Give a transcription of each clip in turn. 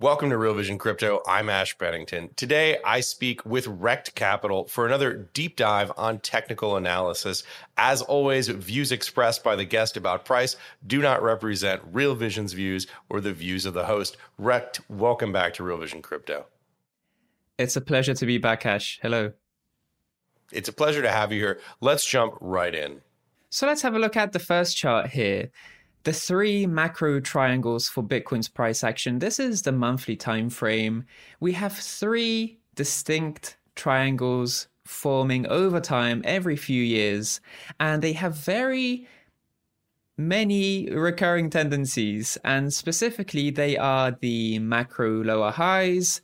Welcome to Real Vision Crypto. I'm Ash Bennington. Today, I speak with Rekt Capital for another deep dive on technical analysis. As always, views expressed by the guest about price do not represent Real Vision's views or the views of the host. Rekt, welcome back to Real Vision Crypto. It's a pleasure to be back, Ash. Hello. It's a pleasure to have you here. Let's jump right in. So let's have a look at the first chart here the three macro triangles for Bitcoin's price action. This is the monthly time frame. We have three distinct triangles forming over time every few years, and they have very many recurring tendencies. And specifically, they are the macro lower highs,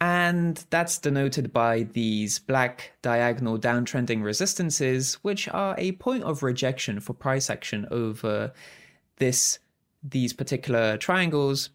and that's denoted by these black diagonal downtrending resistances, which are a point of rejection for price action over this these particular triangles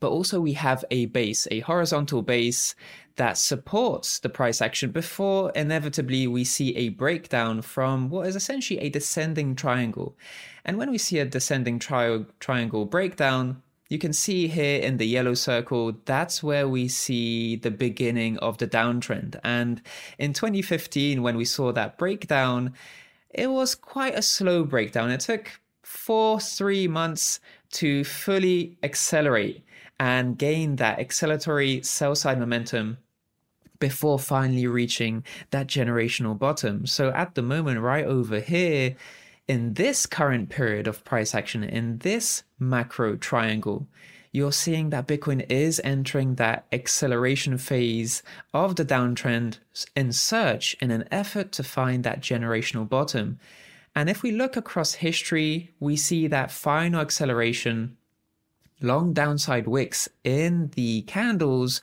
but also we have a base, a horizontal base that supports the price action before inevitably we see a breakdown from what is essentially a descending triangle. And when we see a descending tri- triangle breakdown, you can see here in the yellow circle, that's where we see the beginning of the downtrend. And in 2015, when we saw that breakdown, it was quite a slow breakdown. It took for three months to fully accelerate and gain that acceleratory sell side momentum before finally reaching that generational bottom. So at the moment, right over here, in this current period of price action, in this macro triangle, you're seeing that Bitcoin is entering that acceleration phase of the downtrend in search in an effort to find that generational bottom. And if we look across history, we see that final acceleration, long downside wicks in the candles,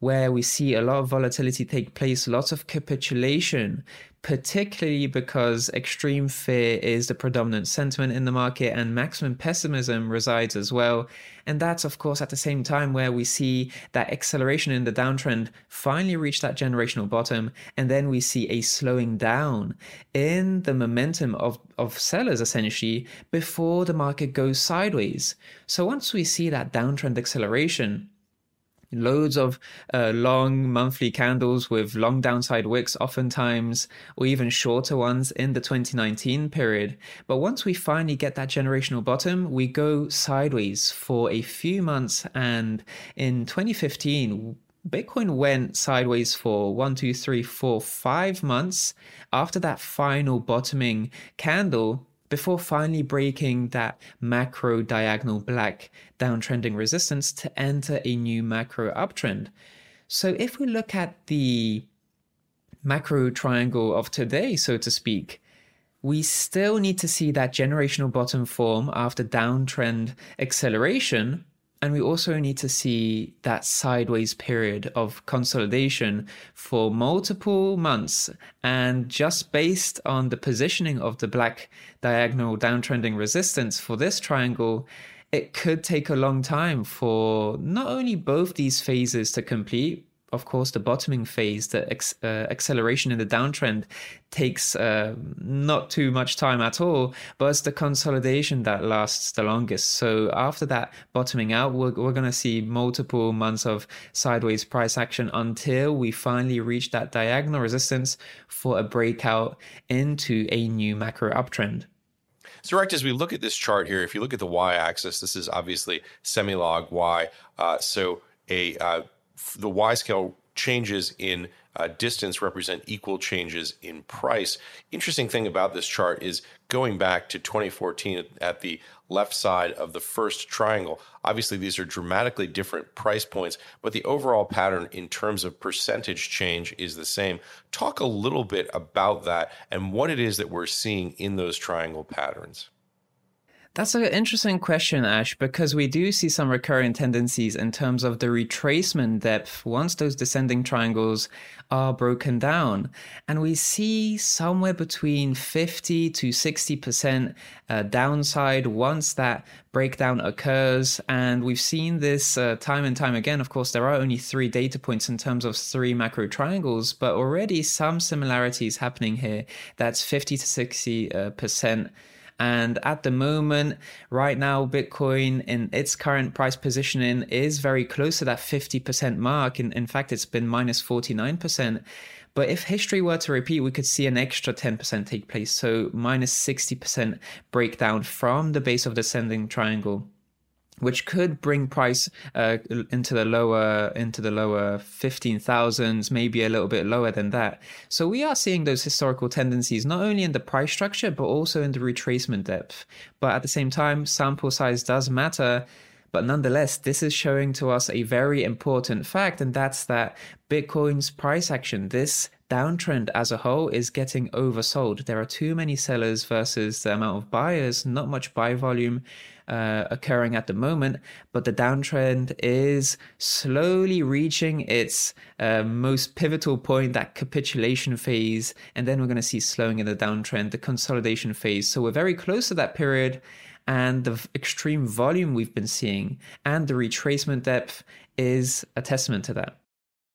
where we see a lot of volatility take place, lots of capitulation, particularly because extreme fear is the predominant sentiment in the market and maximum pessimism resides as well. And that's, of course, at the same time where we see that acceleration in the downtrend finally reach that generational bottom. And then we see a slowing down in the momentum of, of sellers essentially before the market goes sideways. So once we see that downtrend acceleration, loads of uh, long monthly candles with long downside wicks, oftentimes, or even shorter ones in the 2019 period. But once we finally get that generational bottom, we go sideways for a few months. And in 2015, Bitcoin went sideways for one, two, three, four, five months after that final bottoming candle before finally breaking that macro diagonal black downtrending resistance to enter a new macro uptrend. So if we look at the macro triangle of today, so to speak, we still need to see that generational bottom form after downtrend acceleration and we also need to see that sideways period of consolidation for multiple months. And just based on the positioning of the black diagonal downtrending resistance for this triangle, it could take a long time for not only both these phases to complete, of course, the bottoming phase, the ex- uh, acceleration in the downtrend takes uh, not too much time at all, but it's the consolidation that lasts the longest. So after that bottoming out, we're, we're going to see multiple months of sideways price action until we finally reach that diagonal resistance for a breakout into a new macro uptrend. So, Rekt, as we look at this chart here, if you look at the y axis, this is obviously semi log y. Uh, so, a uh, the Y scale changes in uh, distance represent equal changes in price. Interesting thing about this chart is going back to 2014 at the left side of the first triangle. Obviously, these are dramatically different price points, but the overall pattern in terms of percentage change is the same. Talk a little bit about that and what it is that we're seeing in those triangle patterns. That's an interesting question, Ash, because we do see some recurring tendencies in terms of the retracement depth once those descending triangles are broken down. And we see somewhere between 50 to 60% uh, downside once that breakdown occurs. And we've seen this uh, time and time again. Of course, there are only three data points in terms of three macro triangles, but already some similarities happening here. That's 50 to 60% uh, and at the moment, right now, Bitcoin in its current price positioning is very close to that 50% mark. In, in fact, it's been minus 49%. But if history were to repeat, we could see an extra 10% take place. So minus 60% breakdown from the base of the ascending triangle which could bring price uh, into the lower into the lower 15,000s, maybe a little bit lower than that. So we are seeing those historical tendencies not only in the price structure but also in the retracement depth. But at the same time, sample size does matter. But nonetheless, this is showing to us a very important fact, and that's that Bitcoin's price action, this downtrend as a whole, is getting oversold. There are too many sellers versus the amount of buyers, not much buy volume uh, occurring at the moment, but the downtrend is slowly reaching its uh, most pivotal point, that capitulation phase. And then we're going to see slowing in the downtrend, the consolidation phase. So we're very close to that period. And the extreme volume we've been seeing and the retracement depth is a testament to that.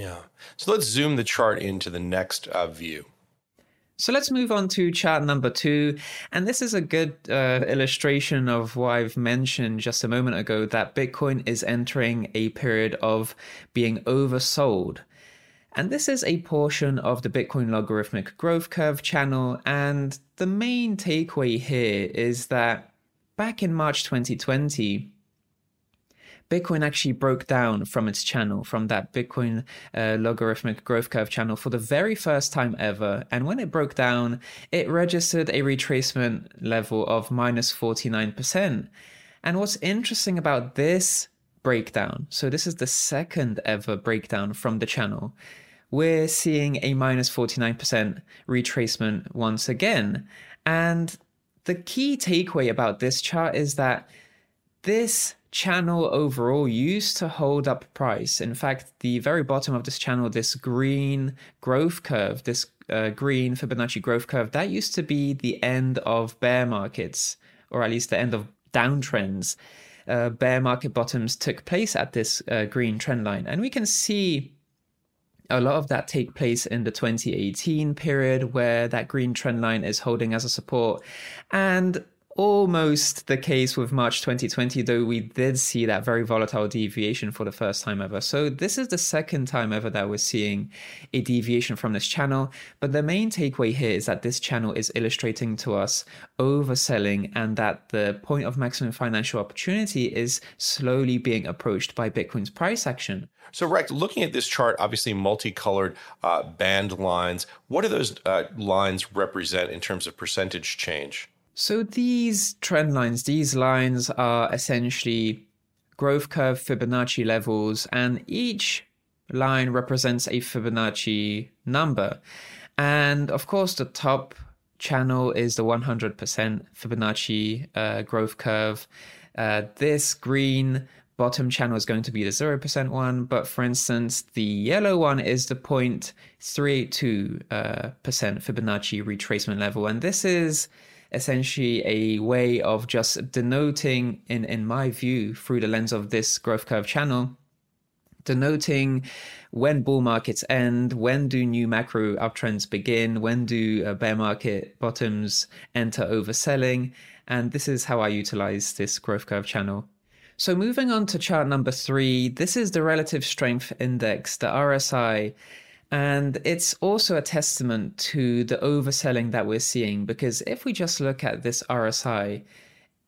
Yeah. So let's zoom the chart into the next uh, view. So let's move on to chart number two. And this is a good uh, illustration of what I've mentioned just a moment ago that Bitcoin is entering a period of being oversold. And this is a portion of the Bitcoin logarithmic growth curve channel. And the main takeaway here is that back in March 2020, Bitcoin actually broke down from its channel, from that Bitcoin uh, logarithmic growth curve channel for the very first time ever. And when it broke down, it registered a retracement level of minus 49%. And what's interesting about this breakdown, so this is the second ever breakdown from the channel, we're seeing a minus 49% retracement once again. And the key takeaway about this chart is that this channel overall used to hold up price. In fact, the very bottom of this channel, this green growth curve, this uh, green Fibonacci growth curve, that used to be the end of bear markets, or at least the end of downtrends. Uh, bear market bottoms took place at this uh, green trend line. And we can see a lot of that take place in the 2018 period where that green trend line is holding as a support. And almost the case with March 2020, though we did see that very volatile deviation for the first time ever. So this is the second time ever that we're seeing a deviation from this channel. But the main takeaway here is that this channel is illustrating to us overselling and that the point of maximum financial opportunity is slowly being approached by Bitcoin's price action. So, Rekt, looking at this chart, obviously multicolored uh, band lines, what do those uh, lines represent in terms of percentage change? So these trend lines, these lines are essentially growth curve Fibonacci levels, and each line represents a Fibonacci number. And of course, the top channel is the 100% Fibonacci uh, growth curve. Uh, this green bottom channel is going to be the 0% one, but for instance, the yellow one is the 0.382% uh, Fibonacci retracement level. And this is essentially a way of just denoting, in, in my view, through the lens of this growth curve channel, denoting when bull markets end, when do new macro uptrends begin, when do uh, bear market bottoms enter overselling. And this is how I utilize this growth curve channel. So moving on to chart number three, this is the relative strength index, the RSI. And it's also a testament to the overselling that we're seeing because if we just look at this RSI,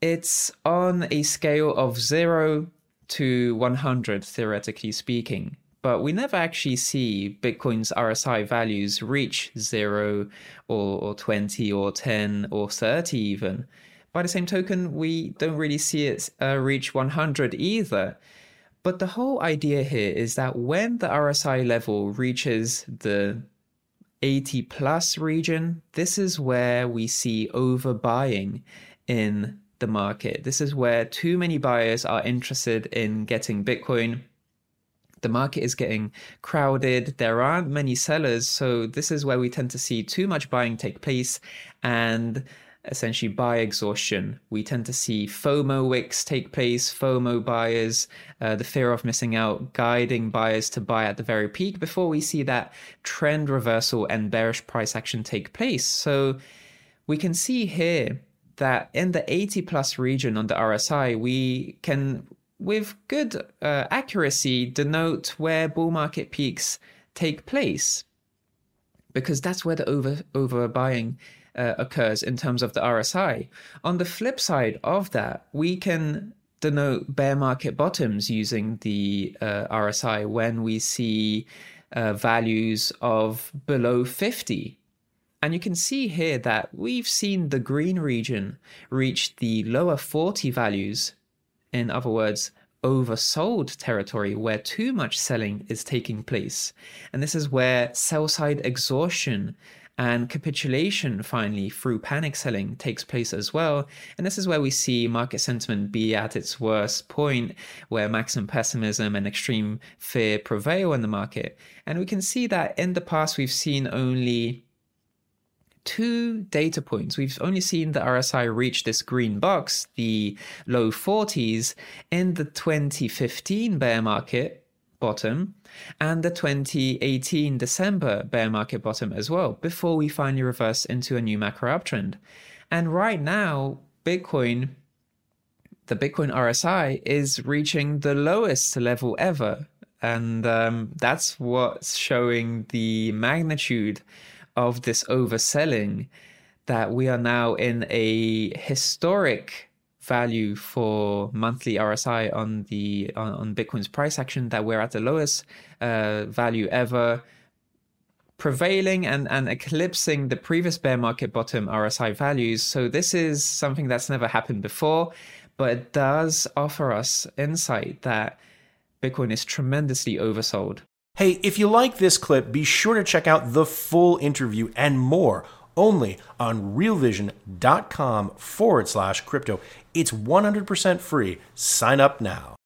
it's on a scale of zero to 100, theoretically speaking. But we never actually see Bitcoin's RSI values reach zero or, or 20 or 10 or 30 even. By the same token, we don't really see it uh, reach 100 either. But the whole idea here is that when the RSI level reaches the 80 plus region, this is where we see overbuying in the market. This is where too many buyers are interested in getting Bitcoin. The market is getting crowded. There aren't many sellers. So, this is where we tend to see too much buying take place. And essentially buy exhaustion. We tend to see FOMO wicks take place, FOMO buyers, uh, the fear of missing out, guiding buyers to buy at the very peak before we see that trend reversal and bearish price action take place. So we can see here that in the 80 plus region on the RSI, we can, with good uh, accuracy, denote where bull market peaks take place because that's where the over overbuying uh, occurs in terms of the RSI. On the flip side of that, we can denote bear market bottoms using the uh, RSI when we see uh, values of below 50. And you can see here that we've seen the green region reach the lower 40 values. In other words, oversold territory where too much selling is taking place. And this is where sell side exhaustion and capitulation, finally, through panic selling takes place as well. And this is where we see market sentiment be at its worst point, where maximum pessimism and extreme fear prevail in the market. And we can see that in the past, we've seen only two data points. We've only seen the RSI reach this green box, the low 40s, in the 2015 bear market bottom and the 2018 December bear market bottom as well before we finally reverse into a new macro uptrend. And right now, Bitcoin, the Bitcoin RSI is reaching the lowest level ever. And um, that's what's showing the magnitude of this overselling that we are now in a historic value for monthly RSI on the on, on Bitcoin's price action that we're at the lowest uh, value ever prevailing and, and eclipsing the previous bear market bottom RSI values. So this is something that's never happened before, but it does offer us insight that Bitcoin is tremendously oversold. Hey, if you like this clip, be sure to check out the full interview and more only on realvision.com forward slash crypto. It's 100% free. Sign up now.